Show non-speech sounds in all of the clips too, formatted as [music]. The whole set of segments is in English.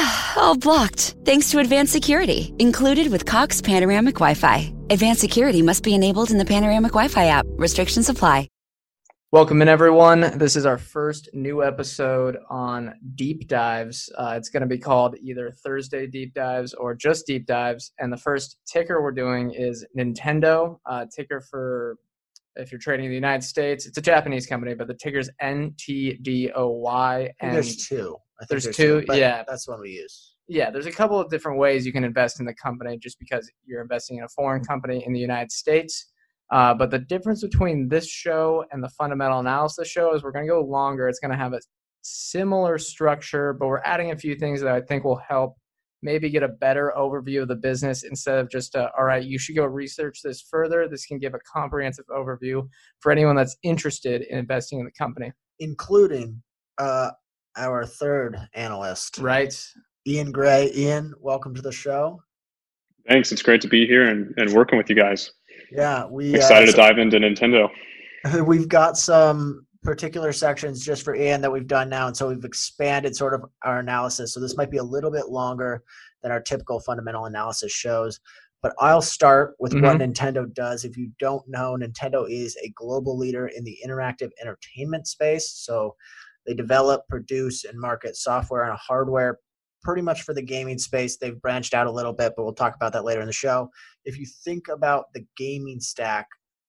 [sighs] all blocked thanks to advanced security included with Cox Panoramic Wi Fi. Advanced security must be enabled in the Panoramic Wi Fi app. Restrictions apply. Welcome in, everyone. This is our first new episode on deep dives. Uh, it's going to be called either Thursday Deep Dives or just Deep Dives. And the first ticker we're doing is Nintendo, uh, ticker for if you're trading in the United States. It's a Japanese company, but the ticker's NTDOY. And there's two. I think there's there's, two, but yeah. That's one we use. yeah, there's a couple of different ways you can invest in the company just because you're investing in a foreign company in the United States. Uh, but the difference between this show and the fundamental analysis show is we're going to go longer. It's going to have a similar structure, but we're adding a few things that I think will help maybe get a better overview of the business instead of just, a, all right, you should go research this further. This can give a comprehensive overview for anyone that's interested in investing in the company. Including uh, our third analyst, Right? Ian Gray. Ian, welcome to the show. Thanks. It's great to be here and, and working with you guys. Yeah, we Excited uh, to dive into Nintendo. [laughs] We've got some particular sections just for Ian that we've done now, and so we've expanded sort of our analysis. So this might be a little bit longer than our typical fundamental analysis shows. But I'll start with what Nintendo does. If you don't know, Nintendo is a global leader in the interactive entertainment space. So they develop, produce, and market software and hardware pretty much for the gaming space. They've branched out a little bit, but we'll talk about that later in the show. If you think about the gaming stack,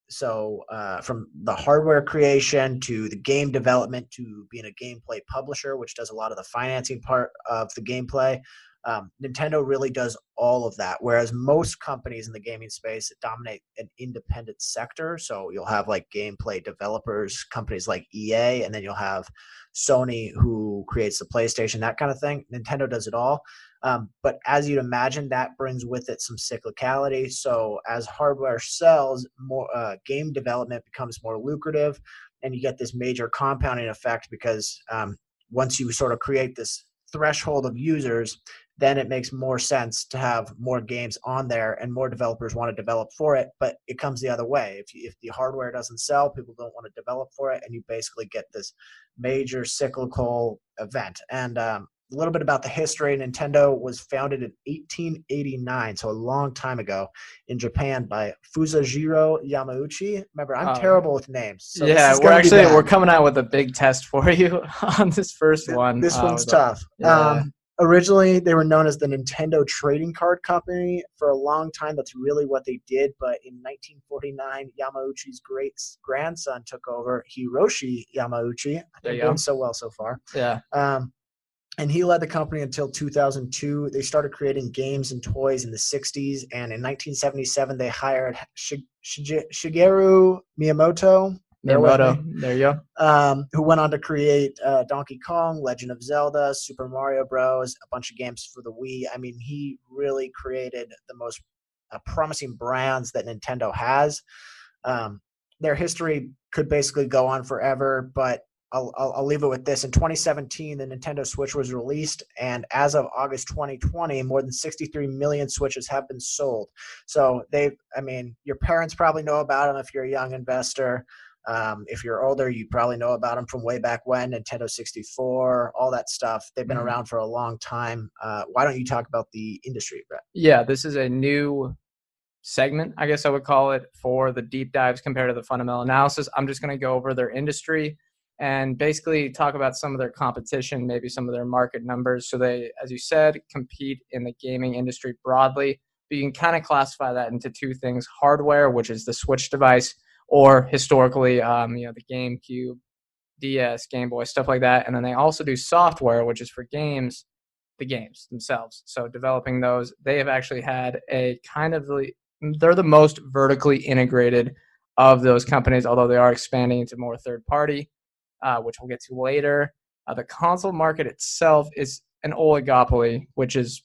so uh, from the hardware creation to the game development to being a gameplay publisher, which does a lot of the financing part of the gameplay, um, Nintendo really does all of that. Whereas most companies in the gaming space dominate an independent sector. So you'll have like gameplay developers, companies like EA, and then you'll have Sony who creates the PlayStation, that kind of thing. Nintendo does it all. Um, but as you'd imagine, that brings with it some cyclicality. So as hardware sells, more uh, game development becomes more lucrative, and you get this major compounding effect because um, once you sort of create this threshold of users, then it makes more sense to have more games on there and more developers want to develop for it. But it comes the other way. If, you, if the hardware doesn't sell, people don't want to develop for it, and you basically get this major cyclical event. And um, a little bit about the history Nintendo was founded in 1889, so a long time ago in Japan by Fusajiro Yamauchi. Remember, I'm Oh. terrible with names. So yeah, we're actually we're coming out with a big test for [laughs] you on this first one. This uh, one's tough. yeah. Um, originally, they were known as the Nintendo Trading Card Company. For a long time, that's really what they did. But in 1949, Yamauchi's great grandson took over, Hiroshi Yamauchi. They're doing go. so well so far. Yeah. Um, and he led the company until 2002. They started creating games and toys in the 60s. And in 1977, they hired Shi- Shigeru Miyamoto. Miyamoto. There you go. um, who went on to create uh, Donkey Kong, Legend of Zelda, Super Mario Bros, a bunch of games for the Wii. I mean, he really created the most uh, promising brands that Nintendo has. Um, their history could basically go on forever, but I'll, I'll, I'll leave it with this. In 2017, the Nintendo Switch was released, and as of August 2020, more than 63 million Switches have been sold. So they, I mean, your parents probably know about them if you're a young investor. Um, if you're older, you probably know about them from way back when, Nintendo 64, all that stuff. They've been Mhm. around for a long time. Uh, why don't you talk about the industry, Brett? Yeah, this is a new segment, I guess I would call it, for the deep dives compared to the fundamental analysis. I'm just going to go over their industry and basically talk about some of their competition, maybe some of their market numbers. So they, as you said, compete in the gaming industry broadly. But you can kind of classify that into two things: hardware, which is the Switch device, or historically, um, you know, the GameCube, DS, Game Boy, stuff like that. And then they also do software, which is for games, the games themselves. So developing those, they have actually had a kind of the they're the most vertically integrated of those companies, although they are expanding into more third party, uh, which we'll get to later. Uh, the console market itself is an oligopoly, which is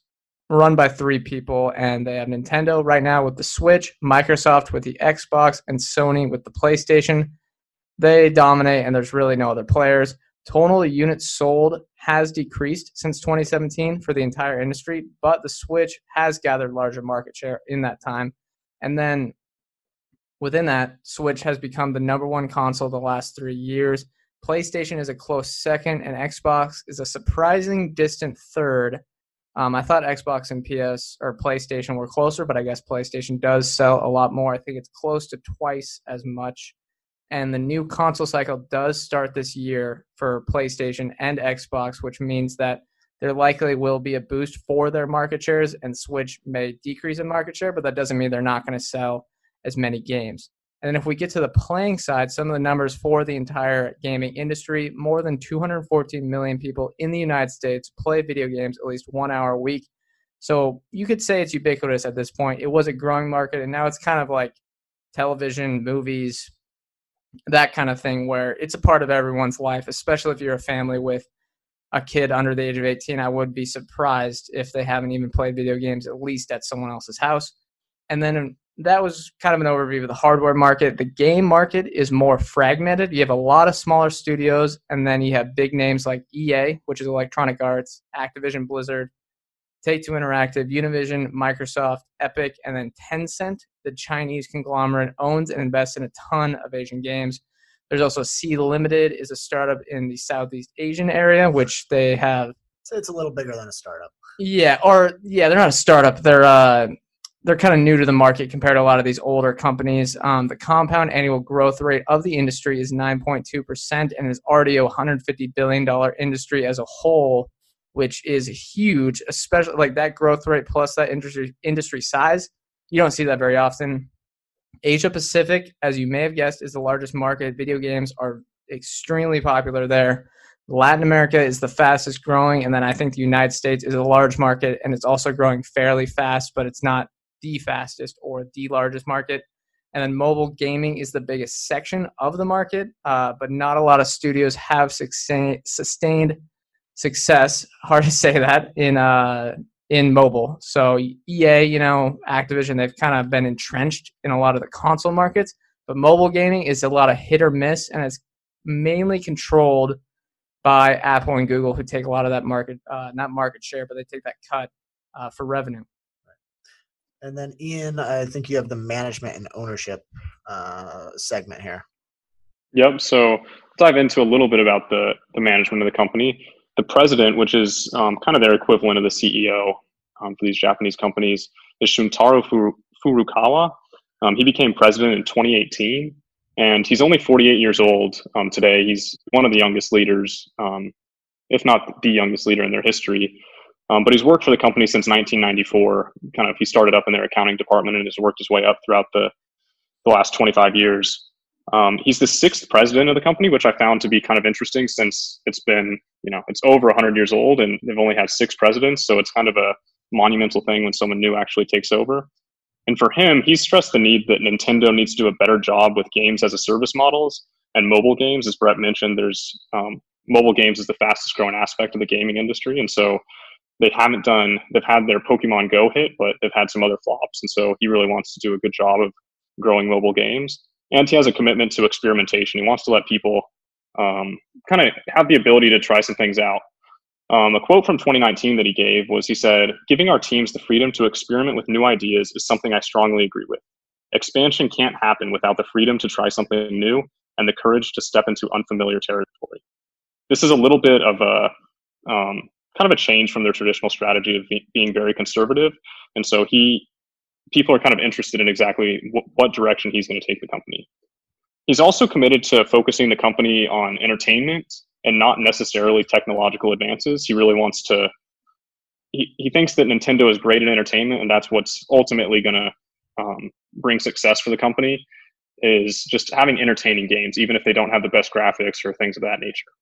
run by three people, and they have Nintendo right now with the Switch, Microsoft with the Xbox, and Sony with the PlayStation. they dominate, and there's really no other players. Total units sold has decreased since 2017 for the entire industry, but the Switch has gathered larger market share in that time. And then within that, Switch has become the number one console the last three years. PlayStation is a close second, and Xbox is a surprising distant third. Um, I thought Xbox and PS or PlayStation were closer, but I guess PlayStation does sell a lot more. I think it's close to twice as much. And the new console cycle does start this year for PlayStation and Xbox, which means that there likely will be a boost for their market shares, and Switch may decrease in market share, but that doesn't mean they're not going to sell as many games. And if we get to the playing side, some of the numbers for the entire gaming industry more than 214 million people in the United States play video games at least one hour a week. So you could say it's ubiquitous at this point. It was a growing market, and now it's kind of like television, movies, that kind of thing, where it's a part of everyone's life, especially if you're a family with a kid under the age of 18. I would be surprised if they haven't even played video games at least at someone else's house. And then that was kind of an overview of the hardware market. The game market is more fragmented. You have a lot of smaller studios, and then you have big names like EA, which is Electronic Arts, Activision Blizzard, Take Two Interactive, Univision, Microsoft, Epic, and then Tencent, the Chinese conglomerate, owns and invests in a ton of Asian games. There's also Sea Limited, is a startup in the Southeast Asian area, which they have. So it's a little bigger than a startup. Yeah, or yeah, they're not a startup. They're uh, they're kind of new to the market compared to a lot of these older companies. Um, the compound annual growth rate of the industry is 9.2% and is already a $150 billion industry as a whole, which is huge, especially like that growth rate plus that industry, industry size. You don't see that very often. Asia Pacific, as you may have guessed, is the largest market. Video games are extremely popular there. Latin America is the fastest growing, and then I think the United States is a large market and it's also growing fairly fast, but it's not the fastest or the largest market. And then mobile gaming is the biggest section of the market, uh, but not a lot of studios have sustained success. [laughs] Hard to say that in uh, in mobile. So EA, you know, Activision, they've kind of been entrenched in a lot of the console markets, but mobile gaming is a lot of hit or miss, and it's mainly controlled by Apple and Google, who take a lot of that market, uh, not market share, but they take that cut uh, for revenue. And then Ian, I think you have the management and ownership uh, segment here. Yep. So dive into a little bit about the the management of the company. The president, which is um, kind of their equivalent of the CEO um, for these Japanese companies, is Shuntaro Furukawa. Um, he became president in 2018, and he's only 48 years old um, today. He's one of the youngest leaders, um, if not the youngest leader in their history. Um, but he's worked for the company since 1994. Kind of, he started up in their accounting department and has worked his way up throughout the the last 25 years. Um, he's the sixth president of the company, which I found to be kind of interesting since it's been, you know, it's over 100 years old and they've only had six presidents. So it's kind of a monumental thing when someone new actually takes over. And for him, he stressed the need that Nintendo needs to do a better job with games as a service models and mobile games. As Brett mentioned, there's um, mobile games is the fastest growing aspect of the gaming industry. And so they haven't done they've had their pokemon go hit but they've had some other flops and so he really wants to do a good job of growing mobile games. And he has a commitment to experimentation. He wants to let people um, kind of have the ability to try some things out. Um, a quote from 2019 that he gave was he said giving our teams the freedom to experiment with new ideas is something i strongly agree with. Expansion can't happen without the freedom to try something new and the courage to step into unfamiliar territory. This is a little bit of a um, kind of a change from their traditional strategy of be- being very conservative. And so he, people are kind of interested in exactly w- what direction he's going to take the company. He's also committed to focusing the company on entertainment and not necessarily technological advances. He really wants to. He, he thinks that Nintendo is great at entertainment, and that's what's ultimately going to um, bring success for the company. Is just having entertaining games, even if they don't have the best graphics or things of that nature.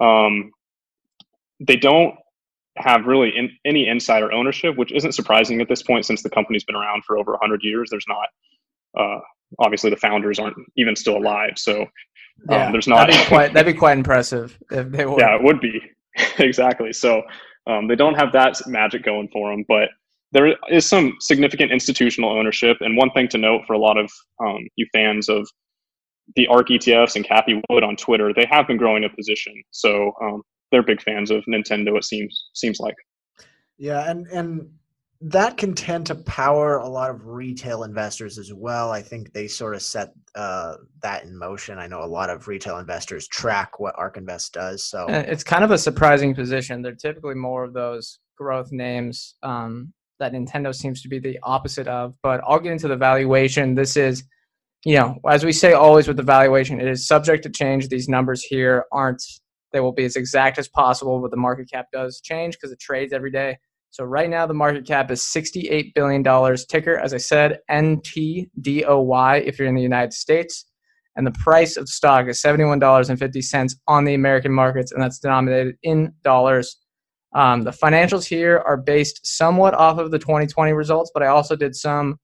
Um, they don't have really in, any insider ownership, which isn't surprising at this point since the company's been around for over 100 years. There's not, uh, obviously, the founders aren't even still alive. So um, yeah, there's not. That'd be, quite, that'd be quite impressive if they were. Yeah, it would be. [laughs] exactly. So um, they don't have that magic going for them, but there is some significant institutional ownership. And one thing to note for a lot of um, you fans of the ARK ETFs and Cathie Wood on Twitter, they have been growing a position. So um, they're big fans of Nintendo. It seems seems like. Yeah, and and that can tend to power a lot of retail investors as well. I think they sort of set uh, that in motion. I know a lot of retail investors track what ARK Invest does. So it's kind of a surprising position. They're typically more of those growth names um, that Nintendo seems to be the opposite of. But I'll get into the valuation. This is, you know, as we say always with the valuation, it is subject to change. These numbers here aren't. They will be as exact as possible, but the market cap does change because it trades every day. So right now the market cap is $68 billion. Ticker, as I said, NTDOY if you're in the United States. And the price of stock is $71.50 on the American markets, and that's denominated in dollars. Um, the financials here are based somewhat off of the 2020 results, but I also did some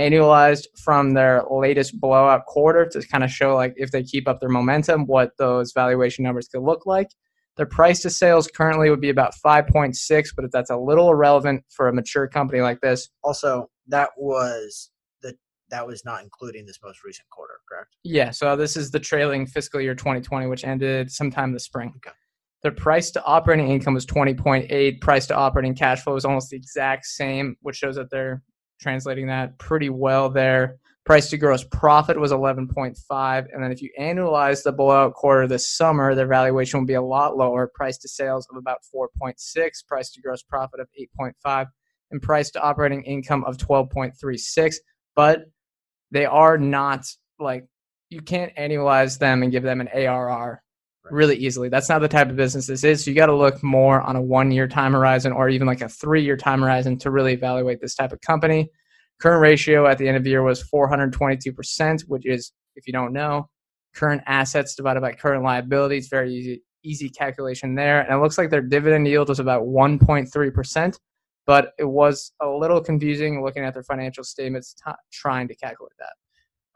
annualized from their latest blowout quarter to kind of show like if they keep up their momentum, what those valuation numbers could look like. Their price to sales currently would be about 5.6, but if that's a little irrelevant for a mature company like this. Also, that was the that was not including this most recent quarter, correct? Yeah, so this is the trailing fiscal year 2020, which ended sometime this spring. Okay. Their price to operating income was 20.8. Price to operating cash flow is almost the exact same, which shows that they're translating that pretty well there. Price to gross profit was 11.5. And then if you annualize the blowout quarter this summer, their valuation will be a lot lower. Price to sales of about 4.6, price to gross profit of 8.5, and price to operating income of 12.36. But they are not like, you can't annualize them and give them an ARR really easily. That's not the type of business this is. So you got to look more on a one year time horizon or even like a three year time horizon to really evaluate this type of company. Current ratio at the end of the year was 422%, which is, if you don't know, current assets divided by current liabilities. Very easy, easy calculation there. And it looks like their dividend yield was about 1.3%, but it was a little confusing looking at their financial statements, t- trying to calculate that.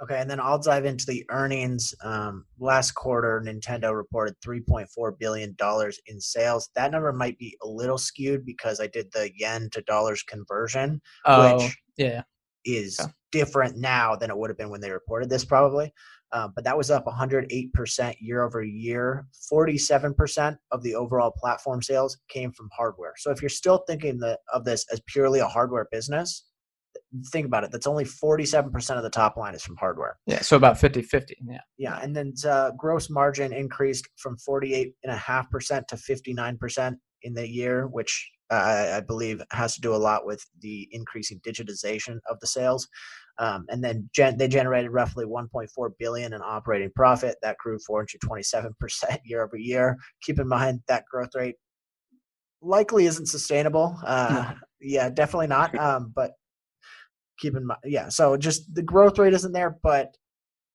Okay, and then I'll dive into the earnings. Um, last quarter, Nintendo reported $3.4 billion in sales. That number might be a little skewed because I did the yen to dollars conversion, Oh, which yeah. is Okay. different now than it would have been when they reported this, probably. Um, but that was up 108% year over year. 47% of the overall platform sales came from hardware. So if you're still thinking that, of this as purely a hardware business, think about it. That's only 47% of the top line is from hardware. Yeah, so about 50 50. Yeah. Yeah, and then uh, gross margin increased from 48.5% to 59% in the year, which uh, I believe has to do a lot with the increasing digitization of the sales. Um, and then gen- they generated roughly 1.4 billion in operating profit. That grew 427% year over year. Keep in mind that growth rate likely isn't sustainable. Uh, [laughs] Yeah, definitely not. Um, but keep in mind, yeah. So just the growth rate isn't there, but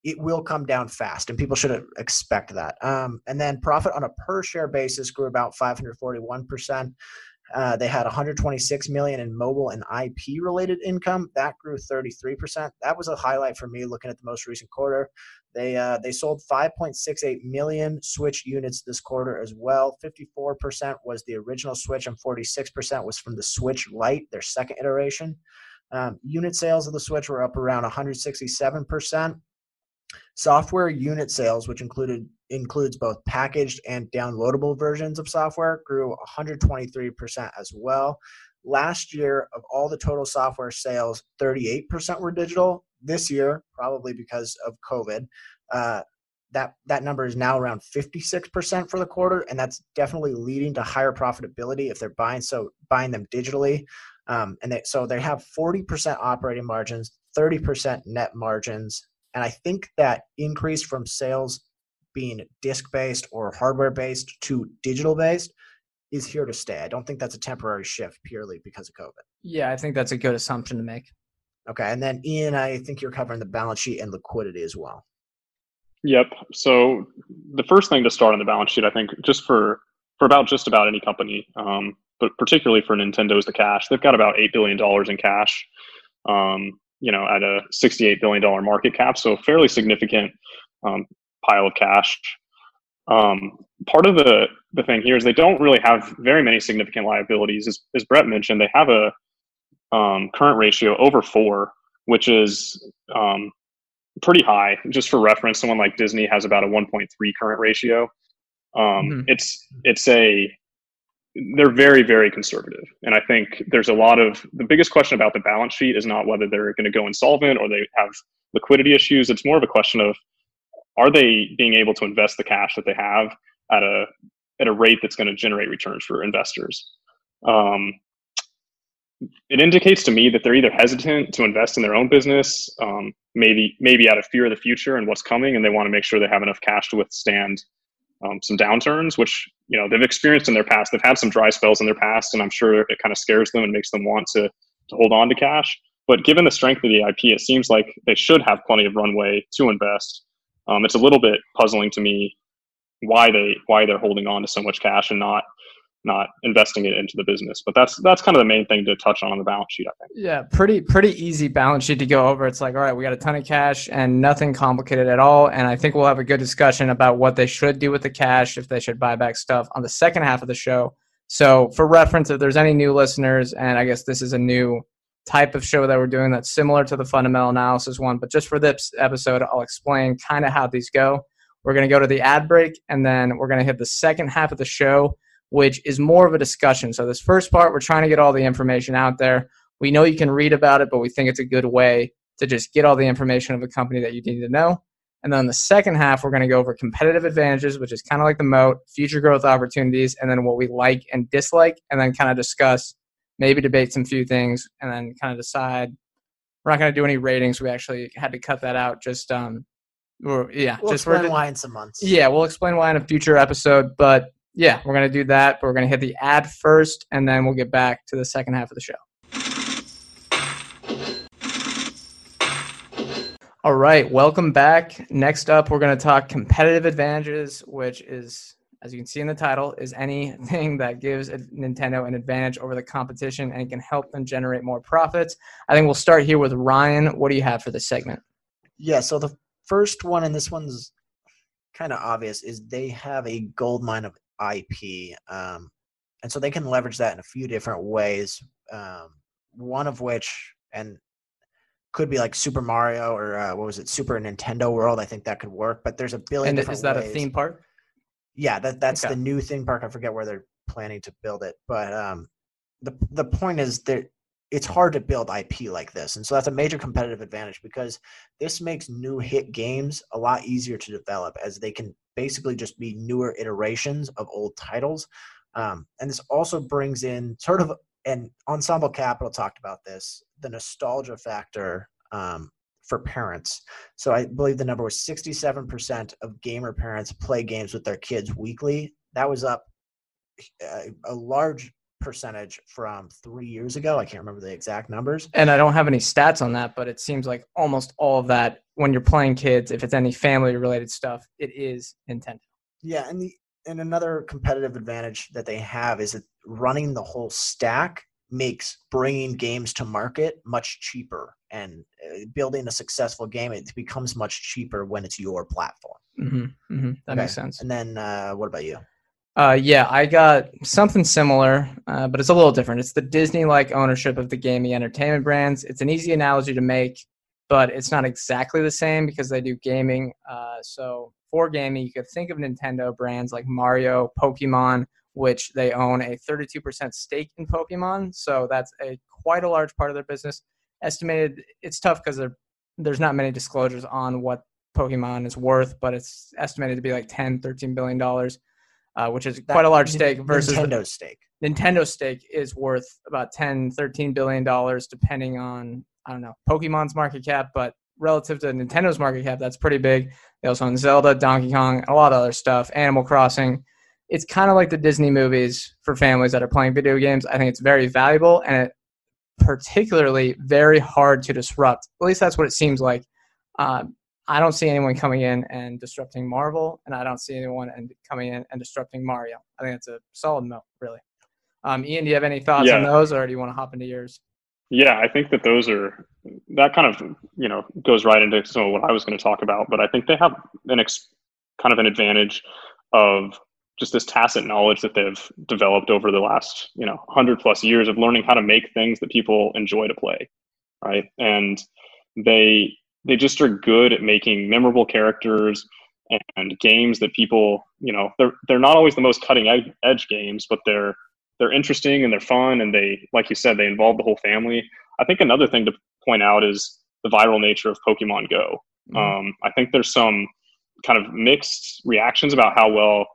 it will come down fast, and people should expect that. Um, and then profit on a per share basis grew about 541 percent. Uh, they had 126 million in mobile and IP related income. That grew 33 percent. That was a highlight for me looking at the most recent quarter. They uh, they sold 5.68 million Switch units this quarter as well. 54 percent was the original Switch, and 46 percent was from the Switch Lite, their second iteration. Um, unit sales of the Switch were up around 167 percent. Software unit sales, which included includes both packaged and downloadable versions of software, grew 123% as well. Last year, of all the total software sales, 38% were digital. This year, probably because of COVID, uh, that that number is now around 56% for the quarter, and that's definitely leading to higher profitability if they're buying so buying them digitally. Um, and they, so they have 40% operating margins, 30% net margins, and I think that increase from sales being disc based or hardware based to digital based is here to stay. I don't think that's a temporary shift purely because of COVID. Yeah, I think that's a good assumption to make. Okay. And then Ian, I think you're covering the balance sheet and liquidity as well. Yep. So the first thing to start on the balance sheet, I think, just for for about just about any company, um, but particularly for Nintendo, is the cash. They've got about eight billion dollars in cash. Um, you know, at a sixty-eight billion dollar market cap, so a fairly significant um, pile of cash. Um, part of the the thing here is they don't really have very many significant liabilities. As, as Brett mentioned, they have a um, current ratio over four, which is um, pretty high. Just for reference, someone like Disney has about a 1.3 current ratio. Um, Mhm. It's it's a they're very very conservative, and I think there's a lot of the biggest question about the balance sheet is not whether they're going to go insolvent or they have liquidity issues. It's more of a question of are they being able to invest the cash that they have at a at a rate that's going to generate returns for investors. Um, it indicates to me that they're either hesitant to invest in their own business, um, maybe maybe out of fear of the future and what's coming, and they want to make sure they have enough cash to withstand um, some downturns, which you know they've experienced in their past. They've had some dry spells in their past, and I'm sure it kind of scares them and makes them want to to hold on to cash. But given the strength of the IP, it seems like they should have plenty of runway to invest. Um, it's a little bit puzzling to me why they why they're holding on to so much cash and not not investing it into the business. But that's that's kind of the main thing to touch on on the balance sheet. I think. Yeah, pretty pretty easy balance sheet to go over. It's like, all right, we got a ton of cash and nothing complicated at all. And I think we'll have a good discussion about what they should do with the cash, if they should buy back stuff on the second half of the show. So, for reference, if there's any new listeners, and I guess this is a new type of show that we're doing that's similar to the fundamental analysis one, but just for this episode, I'll explain kind of how these go. We're going to go to the ad break, and then we're going to hit the second half of the show, which is more of a discussion. So, this first part, we're trying to get all the information out there. We know you can read about it, but we think it's a good way to just get all the information of a company that you need to know. And then the second half, we're going to go over competitive advantages, which is kind of like the moat, future growth opportunities, and then what we like and dislike, and then kind of discuss, maybe debate some few things, and then kind of decide. We're not going to do any ratings. We actually had to cut that out. Just um, yeah, We'll just we're explain why in some months. yeah, we'll explain why in a future episode. But yeah, we're going to do that. But we're going to hit the ad first, and then we'll get back to the second half of the show. All right, welcome back. Next up, we're going to talk competitive advantages, which is, as you can see in the title, is anything that gives Nintendo an advantage over the competition and can help them generate more profits. I think we'll start here with Ryan. What do you have for this segment? Yeah, so the first one, and this one's kind of obvious, is they have a gold mine of IP. Um, and so they can leverage that in a few different ways. Um, one of which, and could be like Super Mario or uh, what was it, Super Nintendo World. I think that could work, but there's a billion And is that a theme park? Yeah, that that's Okay. the new theme park. I forget where they're planning to build it, but um, the the point is that it's hard to build IP like this, and so that's a major competitive advantage because this makes new hit games a lot easier to develop as they can basically just be newer iterations of old titles. Um, and this also brings in sort of and Ensemble Capital talked about this the nostalgia factor um, for parents. So I believe the number was 67% of gamer parents play games with their kids weekly. That was up uh, a large percentage from three years ago. I can't remember the exact numbers. and I don't have any stats on that, but it seems like almost all of that when you're playing kids, if it's any family related stuff, it is Nintendo. Yeah, and the and another competitive advantage that they have is that running the whole stack makes bringing games to market much cheaper and uh, building a successful game it becomes much cheaper when it's your platform. hmm hmm That makes sense. And then uh, what about you? Uh, yeah, I got something similar, uh, but it's a little different. It's the Disney-like ownership of the gaming entertainment brands. It's an easy analogy to make, but it's not exactly the same because they do gaming. Uh, so for gaming, you could think of Nintendo brands like Mario, Pokemon, which they own a 32% stake in Pokemon. So that's a quite a large part of their business. Estimated, it's tough because there's not many disclosures on what Pokemon is worth, but it's estimated to be like 10, 13 billion dollars, uh, which is That- quite a large stake versus the- Nintendo's stake. Nintendo stake is worth about 10, 13 billion dollars, depending on I don't know Pokemon's market cap, but relative to Nintendo's market cap, that's pretty big. They also own Zelda, Donkey Kong, a lot of other stuff, Animal Crossing. It's kind of like the Disney movies for families that are playing video games. I think it's very valuable and it particularly very hard to disrupt. At least that's what it seems like. Um, I don't see anyone coming in and disrupting Marvel, and I don't see anyone and coming in and disrupting Mario. I think it's a solid moat, really. Um, Ian, do you have any thoughts on those, or do you want to hop into yours? Yeah, I think that those are that kind of you know goes right into some of what I was going to talk about. But I think they have an ex, kind of an advantage of just this tacit knowledge that they've developed over the last you know hundred plus years of learning how to make things that people enjoy to play, right? And they they just are good at making memorable characters and games that people, you know, they're they're not always the most cutting edge games, but they're they're interesting and they're fun and they, like you said, they involve the whole family. I think another thing to point out is the viral nature of Pokemon Go. Mm-hmm. Um, I think there's some kind of mixed reactions about how well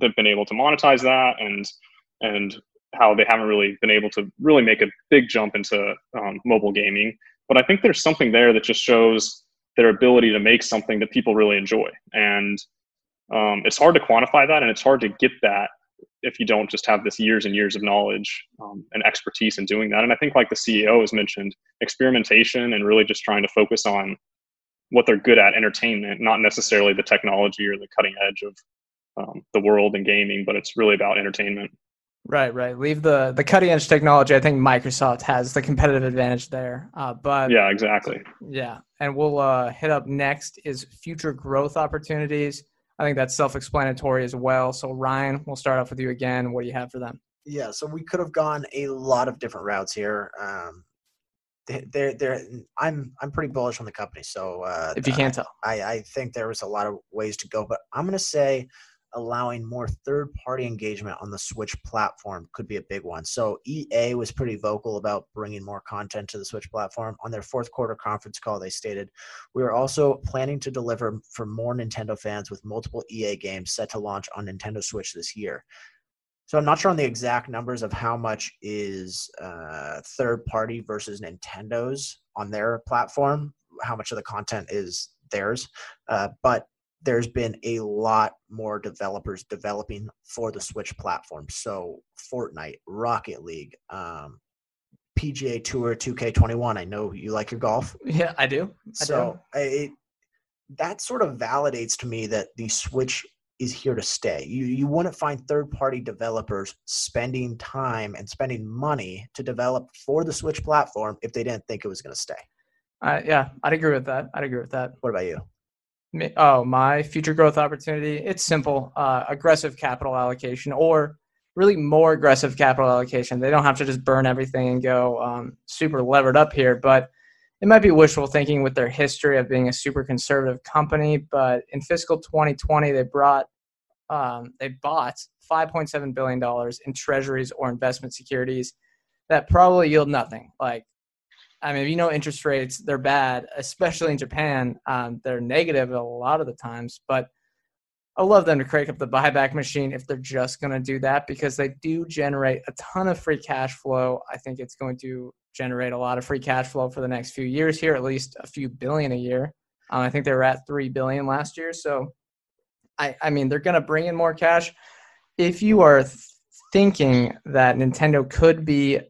they've been able to monetize that and and how they haven't really been able to really make a big jump into um, mobile gaming. But I think there's something there that just shows their ability to make something that people really enjoy. And um, it's hard to quantify that, and it's hard to get that if you don't just have this years and years of knowledge um, and expertise in doing that. And I think, like the CEO has mentioned, experimentation and really just trying to focus on what they're good at, entertainment, not necessarily the technology or the cutting edge of um, the world and gaming, but it's really about entertainment. Right, right. Leave the the cutting edge technology. I think Microsoft has the competitive advantage there. Uh, but yeah, exactly. Yeah, and we'll uh, hit up next is future growth opportunities. I think that's self-explanatory as well. So Ryan, we'll start off with you again. What do you have for them? Yeah, so we could have gone a lot of different routes here. Um, they're, they're, I'm I'm pretty bullish on the company. So uh, if you can't tell, I, I think there was a lot of ways to go, but I'm going to say allowing more third party engagement on the Switch platform could be a big one. So EA was pretty vocal about bringing more content to the Switch platform. On their fourth quarter conference call, they stated, We are also planning to deliver for more Nintendo fans with multiple EA games set to launch on Nintendo Switch this year. So I'm not sure on the exact numbers of how much is uh, third party versus Nintendo's on their platform, how much of the content is theirs. Uh, but there's been a lot more developers developing for the Switch platform. So Fortnite, Rocket League, um, PGA Tour 2K21. I know you like your golf. Yeah, I do. I so do. It, that sort of validates to me that the Switch is here to stay. You you wouldn't find third party developers spending time and spending money to develop for the Switch platform if they didn't think it was going to stay. Uh, yeah, I'd agree with that. I'd agree with that. What about you? Oh, my future growth opportunity. It's simple uh, aggressive capital allocation or really more aggressive capital allocation. They don't have to just burn everything and go um, super levered up here, but it might be wishful thinking with their history of being a super conservative company. But in fiscal 2020, they brought um, they bought 5.7 billion dollars in treasuries or investment securities that probably yield nothing. Like I mean, if you know interest rates, they're bad, especially in Japan. Um, they're negative a lot of the times, but I love them to crank up the buyback machine if they're just going to do that because they do generate a ton of free cash flow. I think it's going to generate a lot of free cash flow for the next few years here, at least a few billion a year. Um, I think they were at three billion last year, so I, I mean, they're going to bring in more cash. If you are th- thinking that Nintendo could be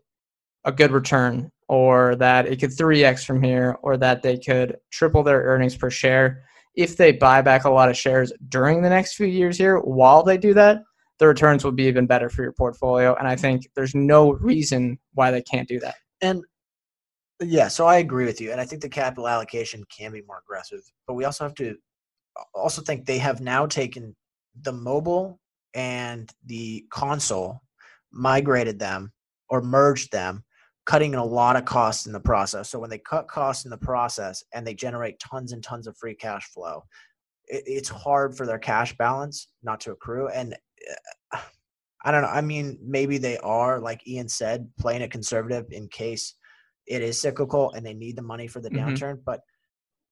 a good return or that it could 3x from here, or that they could triple their earnings per share. If they buy back a lot of shares during the next few years here, while they do that, the returns will be even better for your portfolio. And I think there's no reason why they can't do that. And yeah, so I agree with you. And I think the capital allocation can be more aggressive, but we also have to also think they have now taken the mobile and the console, migrated them or merged them cutting a lot of costs in the process. So when they cut costs in the process and they generate tons and tons of free cash flow, it, it's hard for their cash balance not to accrue. And uh, [sighs] I don't know. I mean, maybe they are, like Ian said, playing it conservative in case it is cyclical and they need the money for the mm-hmm. downturn. But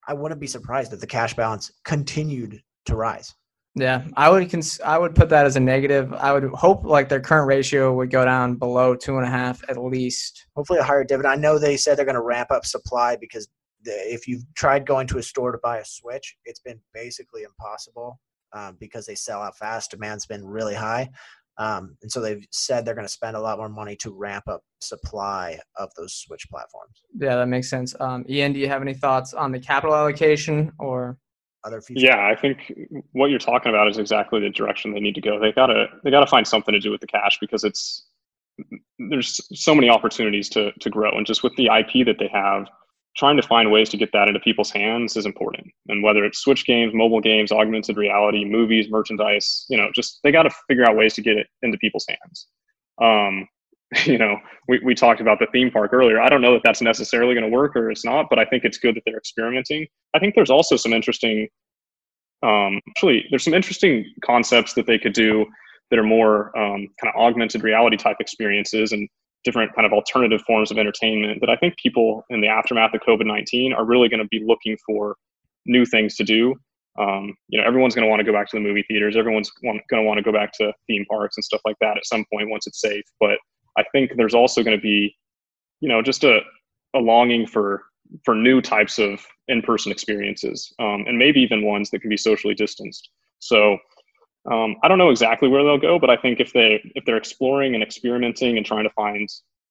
I wouldn't be surprised if the cash balance continued to rise. Yeah, I would cons- I would put that as a negative. I would hope like their current ratio would go down below two and a half at least. Hopefully, a higher dividend. I know they said they're going to ramp up supply because the, if you've tried going to a store to buy a Switch, it's been basically impossible um, because they sell out fast. Demand's been really high, um, and so they've said they're going to spend a lot more money to ramp up supply of those Switch platforms. Yeah, that makes sense. Um, Ian, do you have any thoughts on the capital allocation or? Other? Yeah, I think what you're talking about is exactly the direction they need to go. They gotta they gotta find something to do with the cash because it's there's so many opportunities to to grow, and just with the IP that they have, trying to find ways to get that into people's hands is important. And whether it's Switch games, mobile games, augmented reality, movies, merchandise, you know, just they got to figure out ways to get it into people's hands. Um, [laughs] you know, we, we talked about the theme park earlier. I don't know that that's necessarily going to work or it's not, but I think it's good that they're experimenting. I think there's also some interesting, um, actually, there's some interesting concepts that they could do that are more um, kind of augmented reality type experiences and different kind of alternative forms of entertainment that I think people in the aftermath of COVID 19 are really going to be looking for new things to do. Um, you know, everyone's going to want to go back to the movie theaters. Everyone's going to want to go back to theme parks and stuff like that at some point once it's safe. But I think there's also going to be, you know, just a, a longing for for new types of in-person experiences, um, and maybe even ones that can be socially distanced. So um, I don't know exactly where they'll go, but I think if they if they're exploring and experimenting and trying to find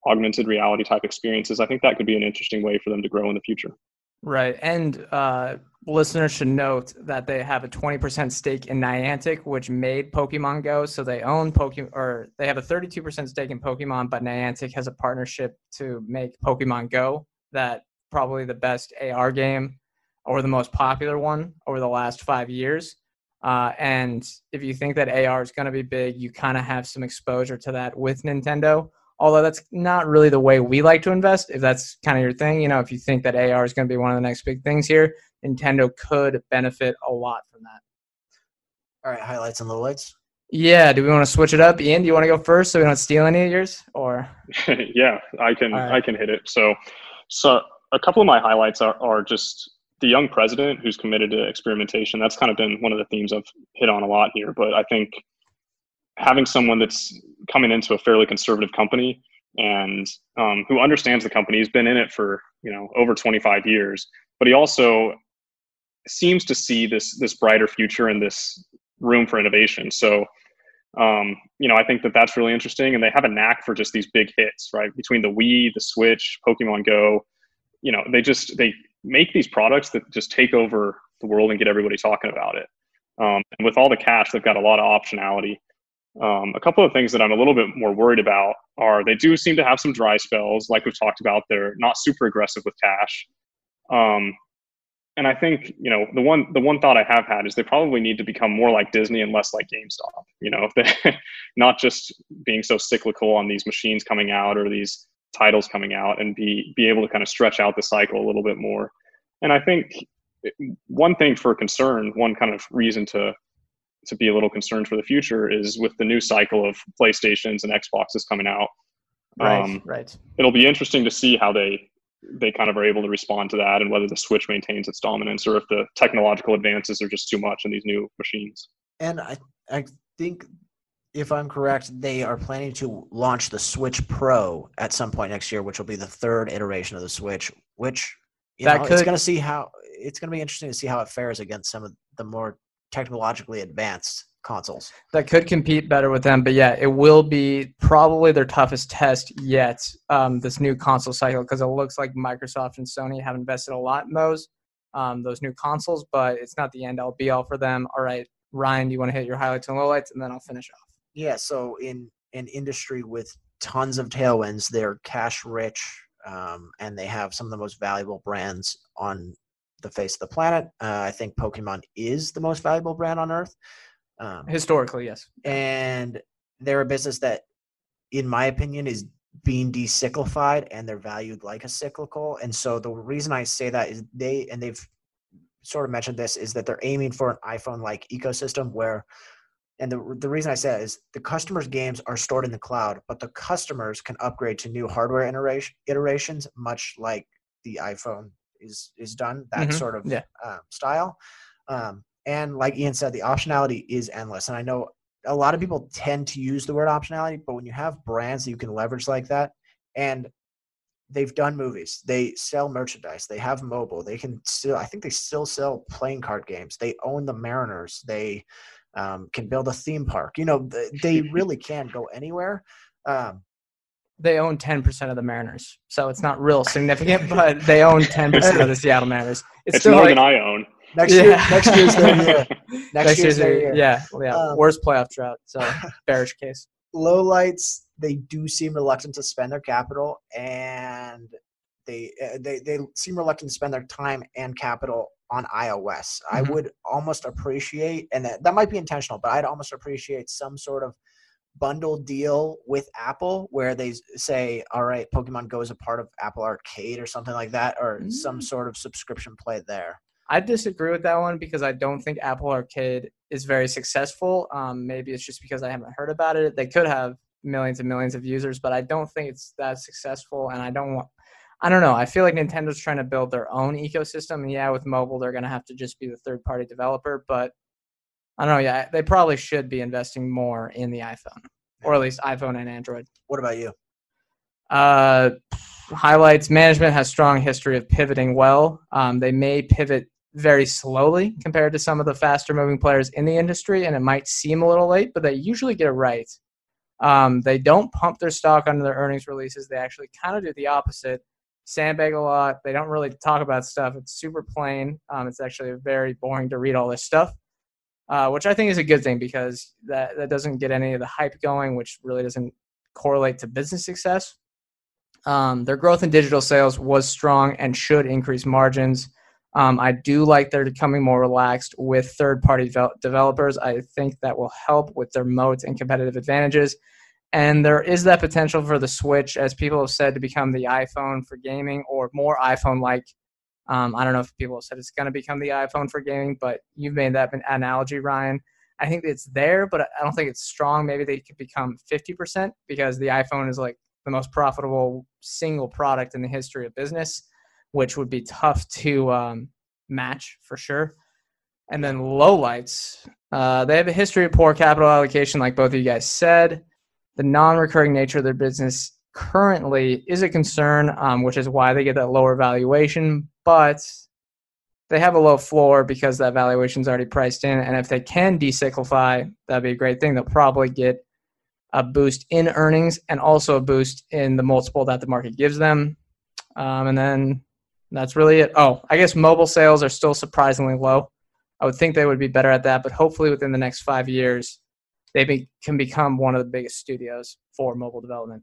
augmented reality type experiences, I think that could be an interesting way for them to grow in the future. Right, and uh, listeners should note that they have a 20% stake in Niantic, which made Pokemon Go. So they own Pokemon, or they have a 32% stake in Pokemon, but Niantic has a partnership to make Pokemon Go that probably the best AR game or the most popular one over the last five years. Uh, and if you think that AR is going to be big, you kind of have some exposure to that with Nintendo. Although that's not really the way we like to invest. If that's kind of your thing, you know, if you think that AR is going to be one of the next big things here, Nintendo could benefit a lot from that. All right, highlights and lowlights. Yeah, do we want to switch it up? Ian, do you want to go first so we don't steal any of yours? Or [laughs] yeah, I can All right. I can hit it. So so a couple of my highlights are, are just the young president who's committed to experimentation. That's kind of been one of the themes I've hit on a lot here. But I think having someone that's coming into a fairly conservative company and um, who understands the company, he's been in it for you know over 25 years, but he also seems to see this this brighter future and this room for innovation. So um, you know, I think that that's really interesting, and they have a knack for just these big hits, right? Between the Wii, the Switch, Pokemon Go, you know, they just they make these products that just take over the world and get everybody talking about it. Um, and with all the cash, they've got a lot of optionality. Um, a couple of things that I'm a little bit more worried about are they do seem to have some dry spells, like we've talked about. They're not super aggressive with cash. Um, and I think you know the one the one thought I have had is they probably need to become more like Disney and less like GameStop. You know, if they [laughs] not just being so cyclical on these machines coming out or these titles coming out, and be be able to kind of stretch out the cycle a little bit more. And I think one thing for concern, one kind of reason to to be a little concerned for the future is with the new cycle of PlayStations and Xboxes coming out. right, Um, right. it'll be interesting to see how they they kind of are able to respond to that and whether the switch maintains its dominance or if the technological advances are just too much in these new machines And I, I think, if I'm correct, they are planning to launch the Switch Pro at some point next year, which will be the third iteration of the Switch. Which you That know, it's going to see how it's going to be interesting to see how it fares against some of the more technologically advanced consoles. That could compete better with them, but yeah, it will be probably their toughest test yet. Um, this new console cycle, because it looks like Microsoft and Sony have invested a lot in those um, those new consoles, but it's not the end all be all for them. All right, Ryan, do you want to hit your highlights and lowlights, and then I'll finish off. Yeah, so in an industry with tons of tailwinds, they're cash rich, um, and they have some of the most valuable brands on the face of the planet. Uh, I think Pokemon is the most valuable brand on Earth. Um, Historically, yes. and they're a business that, in my opinion, is being decyclified and they're valued like a cyclical. And so the reason I say that is they and they've sort of mentioned this is that they're aiming for an iPhone like ecosystem where and the the reason I say that is the customers' games are stored in the cloud, but the customers can upgrade to new hardware iteration, iterations, much like the iPhone is is done. That Mhm, sort of yeah. um, style. Um, and like Ian said, the optionality is endless. And I know a lot of people tend to use the word optionality, but when you have brands that you can leverage like that, and they've done movies, they sell merchandise, they have mobile, they can still, I think they still sell playing card games. They own the Mariners. They um, can build a theme park. You know, they [laughs] really can go anywhere. Um, They own 10% of the Mariners, so it's not real significant, [laughs] but they own 10% of the Seattle Mariners. It's, it's still more like, than i own next year, next year's their year. [laughs] Next, next year's year's their year, yeah, yeah, Um, worst playoff drought. So [laughs] bearish case. low lights they do seem reluctant to spend their capital and they uh, they they seem reluctant to spend their time and capital on iOS. I Mhm. would almost appreciate and that, that might be intentional, but I'd almost appreciate some sort of bundle deal with Apple where they say, all right, Pokemon Go is a part of Apple Arcade or something like that, or some Mm. sort of subscription play there? I disagree with that one because I don't think Apple Arcade is very successful. Um, maybe it's just because I haven't heard about it. They could have millions and millions of users, but I don't think it's that successful. And I don't want, I don't know. I feel like Nintendo's trying to build their own ecosystem. And yeah, with mobile, they're going to have to just be the third party developer. But I don't know. Yeah, they probably should be investing more in the iPhone, or at least iPhone and Android. What about you? Uh, highlights management has strong history of pivoting well. Um, they may pivot very slowly compared to some of the faster moving players in the industry, and it might seem a little late, but they usually get it right. Um, they don't pump their stock under their earnings releases. They actually kind of do the opposite. Sandbag a lot. They don't really talk about stuff. It's super plain. Um, it's actually very boring to read all this stuff, uh, which I think is a good thing because that, that doesn't get any of the hype going, which really doesn't correlate to business success. Um, their growth in digital sales was strong and should increase margins. Um, I do like they're becoming more relaxed with third party devel- developers. I think that will help with their moats and competitive advantages. And there is that potential for the Switch, as people have said, to become the iPhone for gaming or more iPhone like. Um, I don't know if people have said it's going to become the iPhone for gaming, but you've made that an analogy, Ryan. I think it's there, but I don't think it's strong. Maybe they could become 50% because the iPhone is like the most profitable single product in the history of business, which would be tough to um, match for sure. And then lowlights, uh, they have a history of poor capital allocation, like both of you guys said. The non-recurring nature of their business currently is a concern, um, which is why they get that lower valuation. But they have a low floor because that valuation is already priced in. And if they can decyclify, that'd be a great thing. They'll probably get a boost in earnings and also a boost in the multiple that the market gives them. Um, and then that's really it. Oh, I guess mobile sales are still surprisingly low. I would think they would be better at that, but hopefully within the next five years, they be, can become one of the biggest studios for mobile development.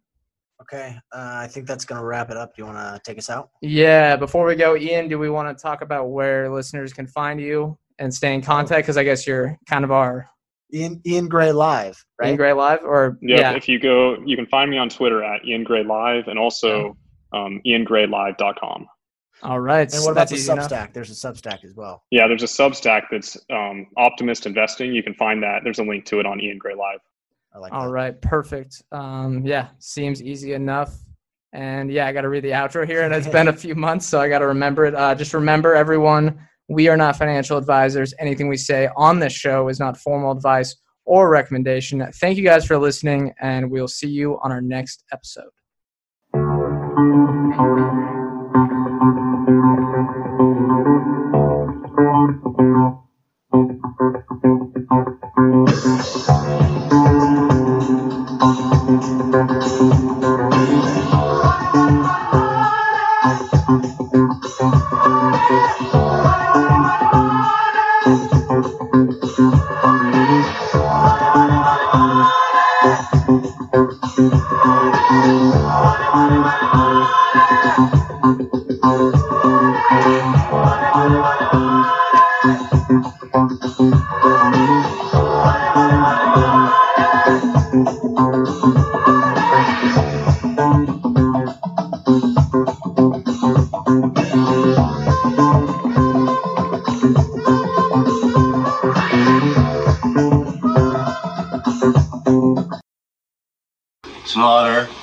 Okay, uh, I think that's going to wrap it up. Do you want to take us out? Yeah, before we go, Ian, do we want to talk about where listeners can find you and stay in contact? Because I guess you're kind of our Ian Ian Gray live, right? Ian Gray Live, or Yep. yeah, If you go, you can find me on Twitter at Ian Gray Live and also um, iangraylive.com. all right. And what about the easy enough. Substack? There's a Substack as well. Yeah, there's a Substack that's um, Optimist Investing. You can find that. There's a link to it on Ian Gray Live. I like All that. right, perfect. Um, yeah, seems easy enough. And yeah, I got to read the outro here, and it's been a few months, so I got to remember it. Uh, just remember, everyone, we are not financial advisors. Anything we say on this show is not formal advice or recommendation. Thank you guys for listening, and we'll see you on our next episode.